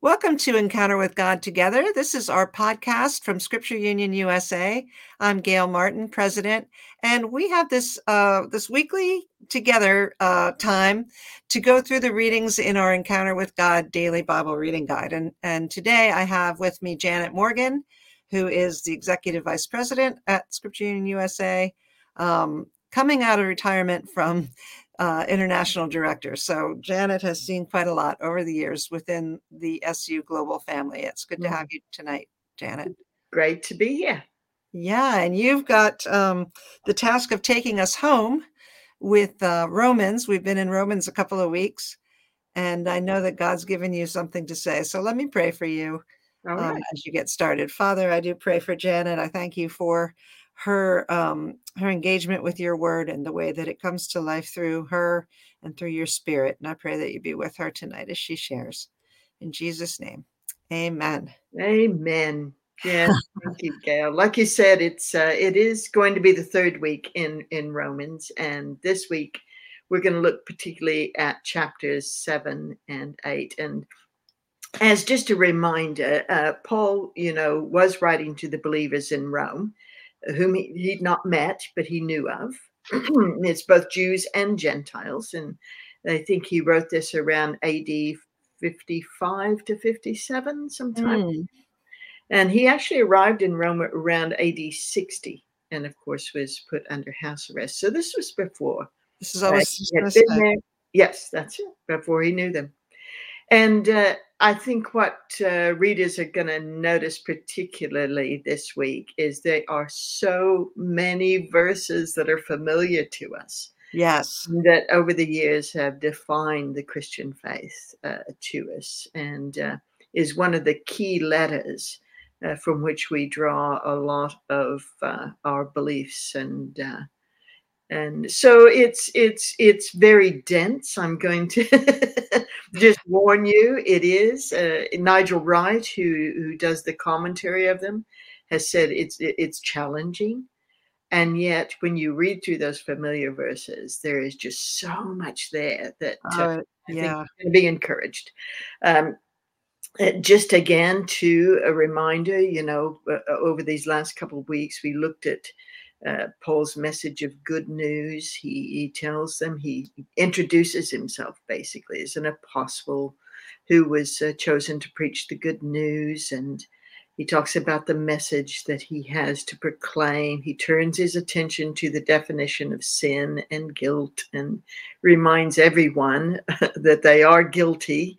Welcome to Encounter with God Together. This is our podcast from Scripture Union USA. I'm Gail Martin, president, and we have this uh, this weekly together uh, time to go through the readings in our Encounter with God daily Bible reading guide. And and today I have with me Janet Morgan, who is the executive vice president at Scripture Union USA, um, coming out of retirement from uh, international director. So Janet has seen quite a lot over the years within the SU Global family. It's good to have you tonight, Janet. Great to be here. Yeah, and you've got um, the task of taking us home with uh, Romans. We've been in Romans a couple of weeks, and I know that God's given you something to say. So let me pray for you um, as you get started. Father, I do pray for Janet. I thank you for her um, her engagement with your word and the way that it comes to life through her and through your spirit. And I pray that you be with her tonight as she shares. In Jesus' name, Amen. Amen. Yes, thank you, Gail. Like you said, it's uh, it is going to be the third week in in Romans, and this week we're going to look particularly at chapters seven and eight. And as just a reminder, uh, Paul, you know, was writing to the believers in Rome, whom he, he'd not met but he knew of. it's both Jews and Gentiles, and I think he wrote this around A.D. 55 to 57 sometime Mm, and he actually arrived in Rome around AD 60 and, of course, was put under house arrest. So this was before This is uh, always he had been there. Yes, that's it, before he knew them. And uh, I think what uh, readers are going to notice, particularly this week, is there are so many verses that are familiar to us Yes. that over the years have defined the Christian faith uh, to us and uh, is one of the key letters uh, from which we draw a lot of uh, our beliefs and uh, and so it's it's it's very dense. I'm going to just warn you. It is uh, Nigel Wright, who who does the commentary of them, has said it's it's challenging and yet when you read through those familiar verses there is just so much there that uh, Uh, I yeah. to be encouraged um, uh, just again to a reminder you know uh, over these last couple of weeks we looked at uh, Paul's message of good news. He, he tells them, he introduces himself basically as an apostle who was uh, chosen to preach the good news. And he talks about the message that he has to proclaim. He turns his attention to the definition of sin and guilt and reminds everyone that they are guilty.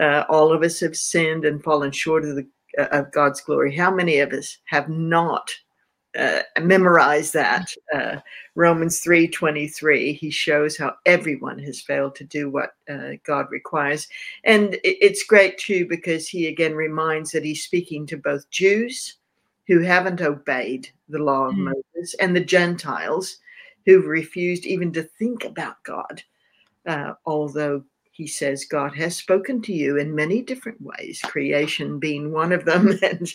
Uh, all of us have sinned and fallen short of the uh, of God's glory. How many of us have not uh, memorized that? Uh, Romans three twenty three. He shows how everyone has failed to do what uh, God requires, and it's great too because he again reminds that he's speaking to both Jews who haven't obeyed the law of Mm. Moses and the Gentiles who've refused even to think about God. Uh, although he says God has spoken to you in many different ways, creation being one of them, and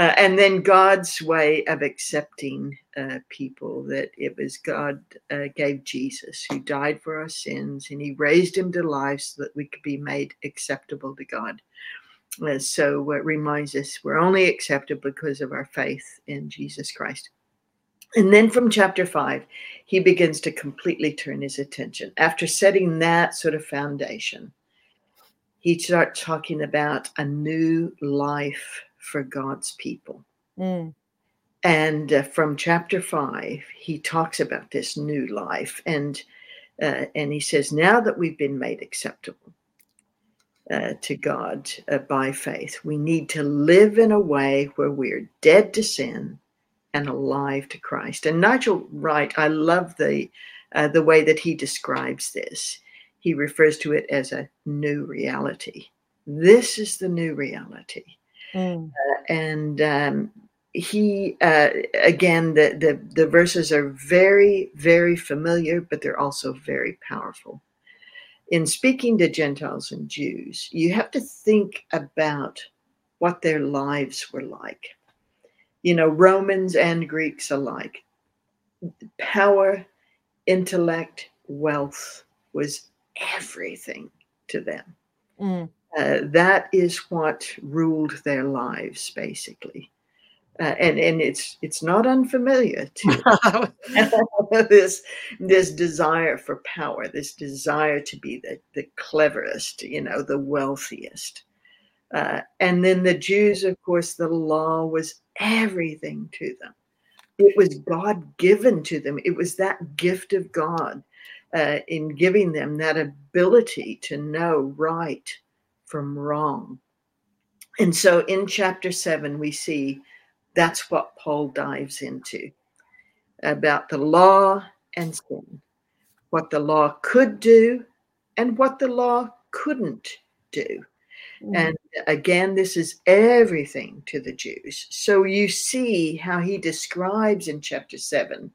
uh, and then God's way of accepting uh, people that it was God uh, gave Jesus who died for our sins and he raised him to life so that we could be made acceptable to God. Uh, so it reminds us we're only accepted because of our faith in Jesus Christ. And then from chapter five, he begins to completely turn his attention. After setting that sort of foundation, he starts talking about a new life for God's people. Mm, And uh, from chapter five, he talks about this new life, and uh, and he says, now that we've been made acceptable uh, to God uh, by faith, we need to live in a way where we're dead to sin and alive to Christ. And Nigel Wright, I love the uh, the way that he describes this. He refers to it as a new reality. This is the new reality mm, and um, he uh, again the, the the verses are very very familiar but they're also very powerful. In speaking to gentiles and jews you have to think about what their lives were like. You know romans and greeks alike. Power intellect wealth was everything to them. Mm, Uh, that is what ruled their lives, basically. Uh, and and it's it's not unfamiliar to this this desire for power, this desire to be the the cleverest, you know, the wealthiest. Uh, and then the Jews, of course, the law was everything to them. It was God given to them. It was that gift of God uh, in giving them that ability to know right from wrong. And so in chapter seven, we see that's what Paul dives into about the law and sin, what the law could do and what the law couldn't do. Mm. And again, this is everything to the Jews. So you see how he describes in chapter 7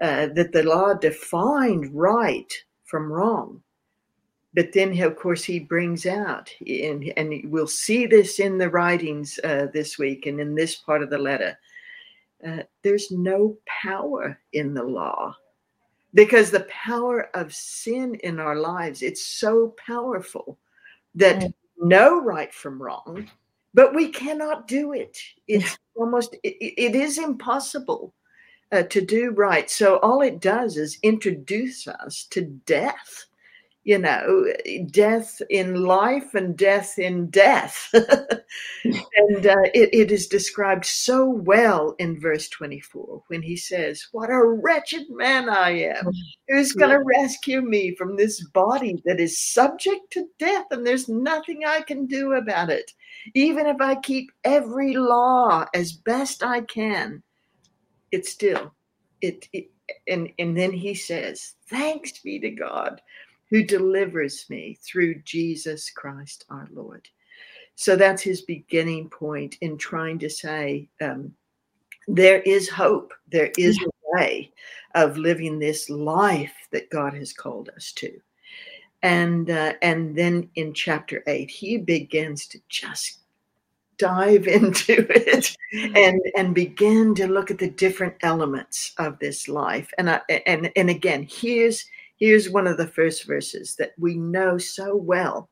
uh, that the law defined right from wrong. But then, of course, he brings out, and, and we'll see this in the writings uh, this week and in this part of the letter. Uh, there's no power in the law because the power of sin in our lives it's so powerful that mm know right from wrong, but we cannot do it. It's almost, it, it is impossible uh, to do right. So all it does is introduce us to death you know, death in life and death in death. and uh, it, it is described so well in verse 24 when he says, What a wretched man I am. Mm. Who's going to rescue me from this body that is subject to death? And there's nothing I can do about it. Even if I keep every law as best I can, it still, it, it and, and then he says, Thanks be to God who delivers me through Jesus Christ our Lord. So that's his beginning point in trying to say um, there is hope, there is a way of living this life that God has called us to. And uh, and then in chapter eight, he begins to just dive into it and and begin to look at the different elements of this life. And I, and and again, here's Here's one of the first verses that we know so well.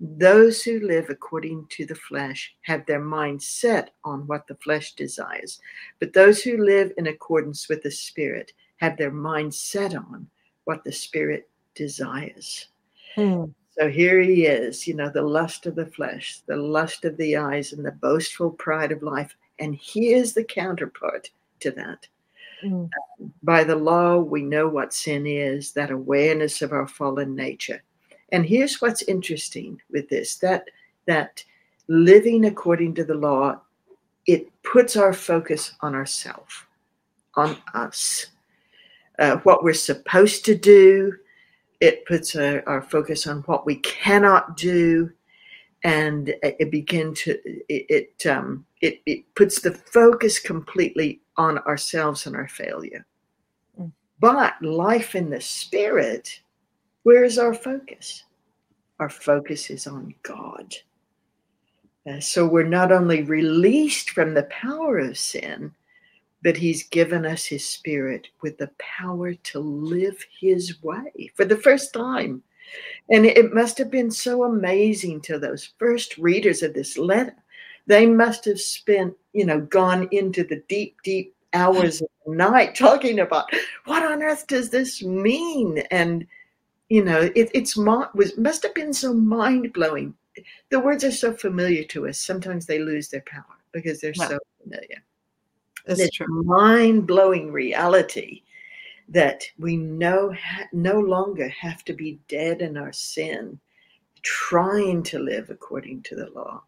Those who live according to the flesh have their mind set on what the flesh desires, but those who live in accordance with the Spirit have their mind set on what the Spirit desires. Hmm. So here he is, you know, the lust of the flesh, the lust of the eyes, and the boastful pride of life. And here's the counterpart to that Mm. By the law, we know what sin is, that awareness of our fallen nature. And here's what's interesting with this that that living according to the law, it puts our focus on ourself, on us, uh, what we're supposed to do. It puts our, our focus on what we cannot do, and it begin to it it, um, it it puts the focus completely on ourselves and our failure. Mm. But life in the spirit, where is our focus? Our focus is on God. Uh, so we're not only released from the power of sin, but He's given us His Spirit with the power to live His way for the first time. And it must have been so amazing to those first readers of this letter they must have spent, you know, gone into the deep, deep hours of the night talking about what on earth does this mean? And, you know, it, it's was must have been so mind blowing. The words are so familiar to us. Sometimes they lose their power because they're so familiar. That's this true. Mind blowing reality that we ha- no longer have to be dead in our sin, trying to live according to the law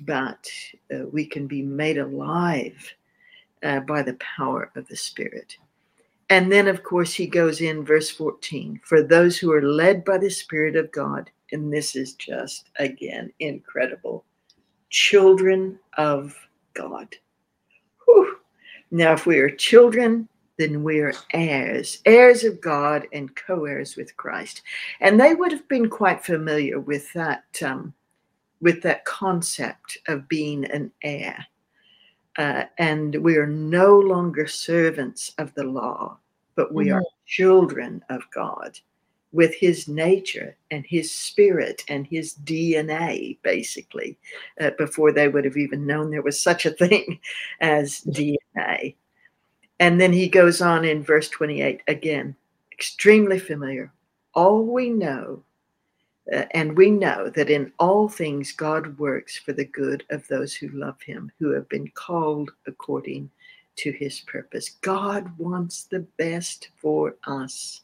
but uh, we can be made alive uh, by the power of the Spirit. And then, of course, he goes in verse 14 for those who are led by the Spirit of God. And this is just, again, incredible. Children of God. Whew. Now, if we are children, then we are heirs, heirs of God and co heirs with Christ. And they would have been quite familiar with that um, with that concept of being an heir. Uh, and we are no longer servants of the law, but we mm-hmm. are children of God. with his nature and his spirit and his DNA, basically, uh, before they would have even known there was such a thing as DNA. And then he goes on in verse 28 again, extremely familiar. All we know, uh, and we know that in all things God works for the good of those who love him, who have been called according to his purpose. God wants the best for us.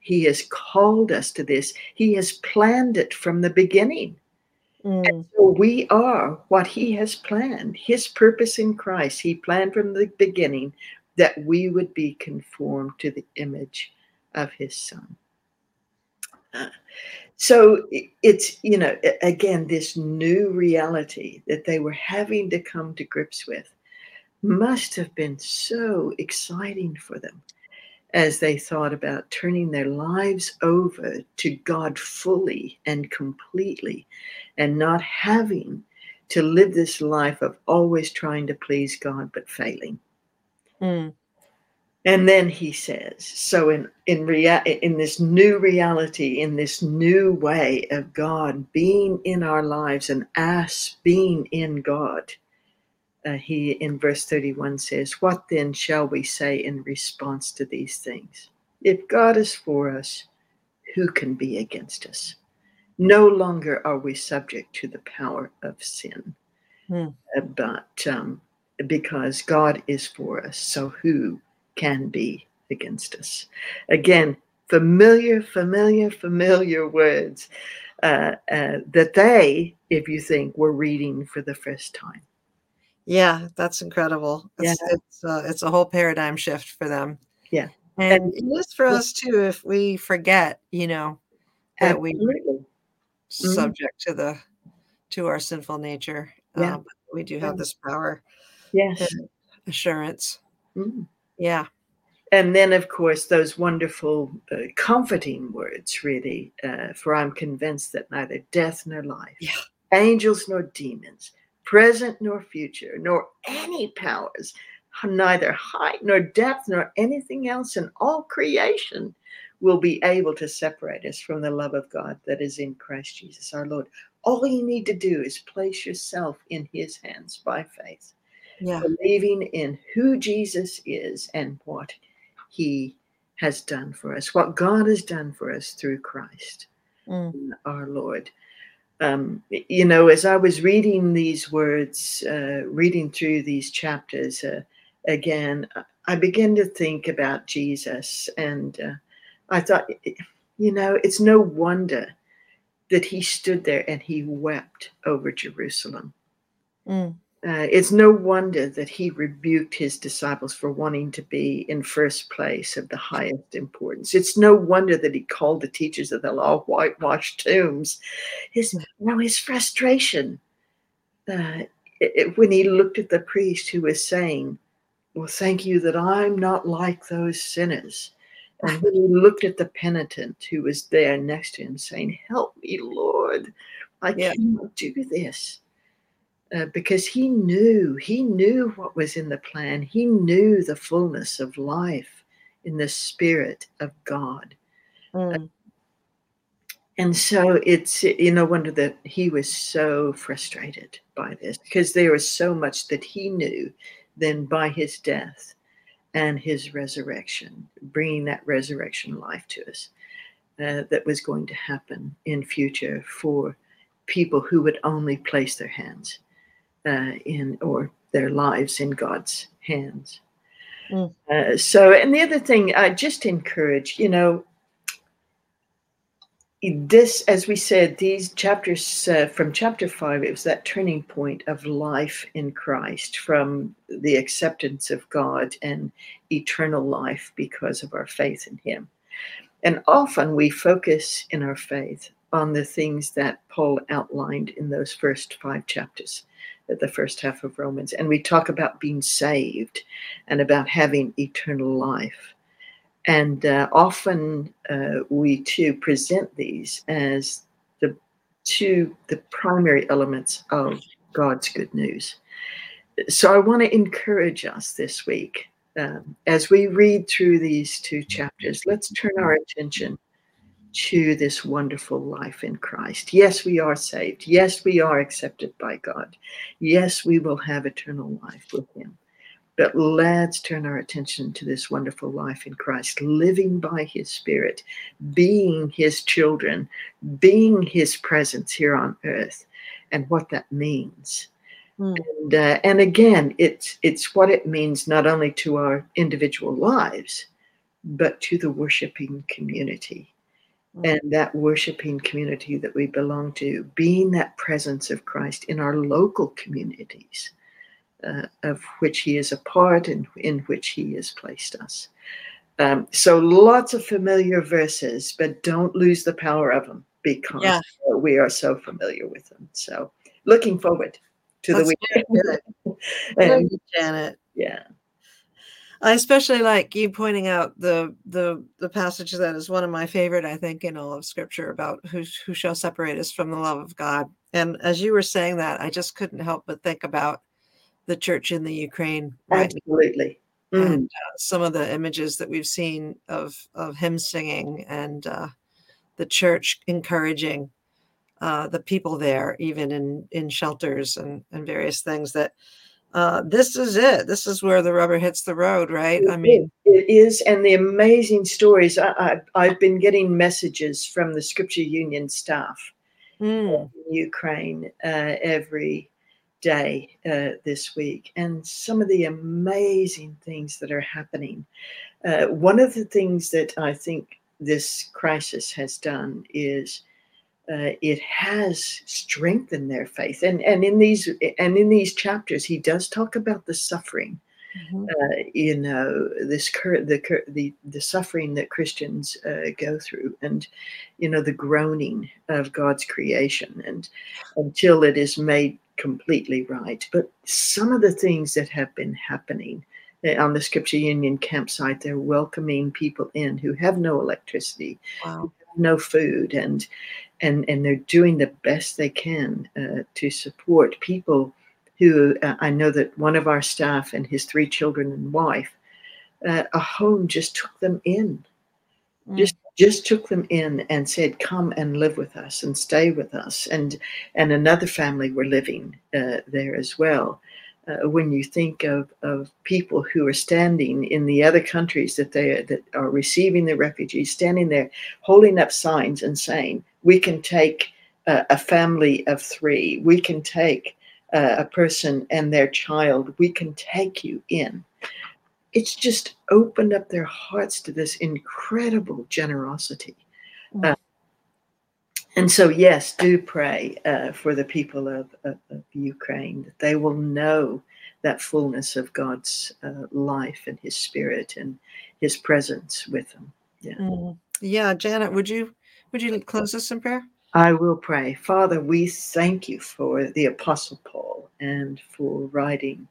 He has called us to this, He has planned it from the beginning. Mm. And so we are what He has planned. His purpose in Christ, He planned from the beginning that we would be conformed to the image of His Son. Uh, so it's, you know, again, this new reality that they were having to come to grips with must have been so exciting for them as they thought about turning their lives over to God fully and completely and not having to live this life of always trying to please God but failing. Mm. And then he says, so in in rea- in this new reality, in this new way of God being in our lives and us being in God, uh, he in verse 31 says, What then shall we say in response to these things? If God is for us, who can be against us? No longer are we subject to the power of sin, hmm. uh, but um, because God is for us, so who can be against us? Again, familiar, familiar, familiar words uh, uh that they, if you think, were reading for the first time. Yeah, that's incredible. It's yeah. it's, uh, it's a whole paradigm shift for them. Yeah. And, and it is for us too if we forget, you know, that absolutely. we mm-hmm. subject to the to our sinful nature. Yeah. Um, we do have this power. Yes. Assurance. Mm-hmm. Yeah. And then, of course, those wonderful, uh, comforting words, really. Uh, for I'm convinced that neither death nor life, yeah. angels nor demons, present nor future, nor any powers, neither height nor depth nor anything else in all creation will be able to separate us from the love of God that is in Christ Jesus our Lord. All you need to do is place yourself in his hands by faith, yeah. believing in who Jesus is and what he has done for us, what God has done for us through Christ mm. our Lord um, you know, as I was reading these words, uh, reading through these chapters uh, again, I began to think about Jesus. And uh, I thought, you know, it's no wonder that he stood there and he wept over Jerusalem. Mm. Uh, it's no wonder that he rebuked his disciples for wanting to be in first place of the highest importance. It's no wonder that he called the teachers of the law whitewashed tombs. His, you know, his frustration uh, it, when he looked at the priest who was saying, Well, thank you that I'm not like those sinners. And when he looked at the penitent who was there next to him saying, Help me, Lord, I yeah. cannot do this uh, because he knew he knew what was in the plan he knew the fullness of life in the spirit of god mm. uh, and so it's you know wonder that he was so frustrated by this because there was so much that he knew then by his death and his resurrection bringing that resurrection life to us uh, that was going to happen in future for people who would only place their hands uh, in or their lives in God's hands. Mm. Uh, so, and the other thing, I just encourage, you know, this, as we said, these chapters uh, from chapter five, it was that turning point of life in Christ from the acceptance of God and eternal life because of our faith in Him. And often we focus in our faith on the things that Paul outlined in those first five chapters the first half of Romans, and we talk about being saved and about having eternal life. And uh, often uh, we too present these as the two the primary elements of God's good news. So I want to encourage us this week um, as we read through these two chapters. Let's turn our attention to this wonderful life in Christ. Yes, we are saved. Yes, we are accepted by God. Yes, we will have eternal life with Him. But let's turn our attention to this wonderful life in Christ, living by His Spirit, being His children, being His presence here on earth, and what that means. Mm. And, uh, and again, it's it's what it means not only to our individual lives, but to the worshiping community and that worshiping community that we belong to, being that presence of Christ in our local communities, uh, of which He is a part and in which He has placed us. Um, so lots of familiar verses, but don't lose the power of them because yeah. we are so familiar with them. So looking forward to That's the weekend. and, Janet. Yeah. I especially like you pointing out the the the passage that is one of my favorite, I think, in all of Scripture about who who shall separate us from the love of God. And as you were saying that, I just couldn't help but think about the church in the Ukraine. Right Absolutely. Mm. And uh, some of the images that we've seen of of hymn singing and uh, the church encouraging uh, the people there, even in in shelters and and various things that uh, this is it. This is where the rubber hits the road, right? It I mean, it is, and the amazing stories. I, I, have been getting messages from the Scripture Union staff mm. in Ukraine uh, every day uh, this week, and some of the amazing things that are happening. Uh, one of the things that I think this crisis has done is uh, it has strengthened their faith. And and in these and in these chapters, he does talk about the suffering. Mm-hmm. Uh, you know this cur- the, cur- the the suffering that Christians uh, go through, and you know the groaning of God's creation, and until it is made completely right. But some of the things that have been happening uh, on the Scripture Union campsite, they're welcoming people in who have no electricity, wow. No food, and and and they're doing the best they can uh, to support people who uh, I know that one of our staff and his three children and wife, uh, a home just took them in, mm. just just took them in and said, "Come and live with us and stay with us." And and another family were living uh, there as well uh, when you think of, of people who are standing in the other countries that they that are receiving the refugees, standing there holding up signs and saying, "We can take uh, a family of three. We can take uh, a person and their child. We can take you in." It's just opened up their hearts to this incredible generosity. Mm. And so, yes, do pray uh, for the people of, of, of, Ukraine that they will know that fullness of God's uh, life and His Spirit and His presence with them. Yeah, mm. yeah. Janet, would you would you close us in prayer? I will pray. Father, we thank you for the Apostle Paul and for writing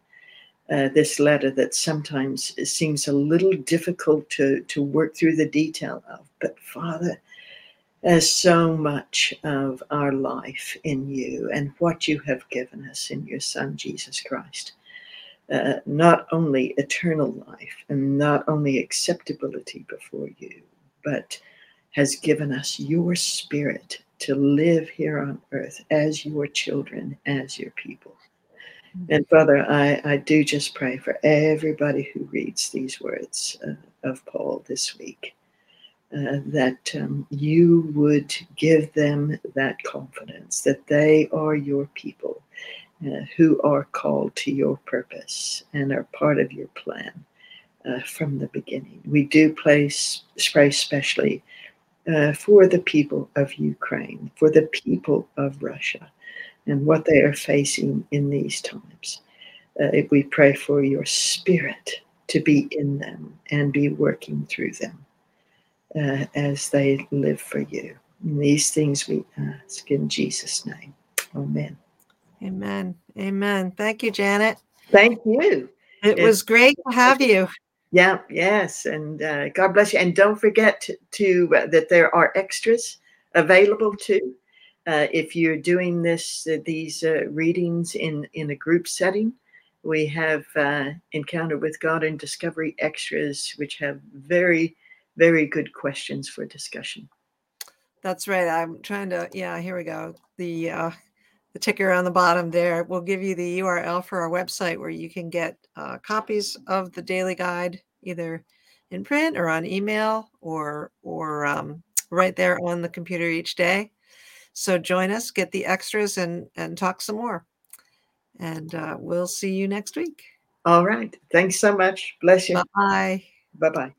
uh, this letter that sometimes seems a little difficult to, to work through the detail of. But Father, as so much of our life in you and what you have given us in your Son, Jesus Christ. Uh, not only eternal life and not only acceptability before you, but has given us your spirit to live here on earth as your children, as your people. Mm-hmm. And Father, I, I do just pray for everybody who reads these words uh, of Paul this week uh, that um, you would give them that confidence that they are your people uh, who are called to your purpose and are part of your plan uh, from the beginning. We do place, pray especially uh, for the people of Ukraine, for the people of Russia, and what they are facing in these times. Uh, we pray for your spirit to be in them and be working through them uh, as they live for you. And these things we ask in Jesus' name. Amen. Amen. Amen. Thank you, Janet. Thank you. It it's, was great to have you. Yeah, yes. And uh, God bless you. And don't forget to, to uh, that there are extras available too. Uh, if you're doing this, uh, these uh, readings in, in a group setting, we have uh, Encounter with God and Discovery extras, which have very very good questions for discussion. That's right. I'm trying to, yeah, here we go. The uh, the ticker on the bottom there will give you the URL for our website where you can get uh, copies of the daily guide either in print or on email or or um, right there on the computer each day. So join us, get the extras, and and talk some more. And uh, we'll see you next week. All right. Thanks so much. Bless you. Bye. Bye bye.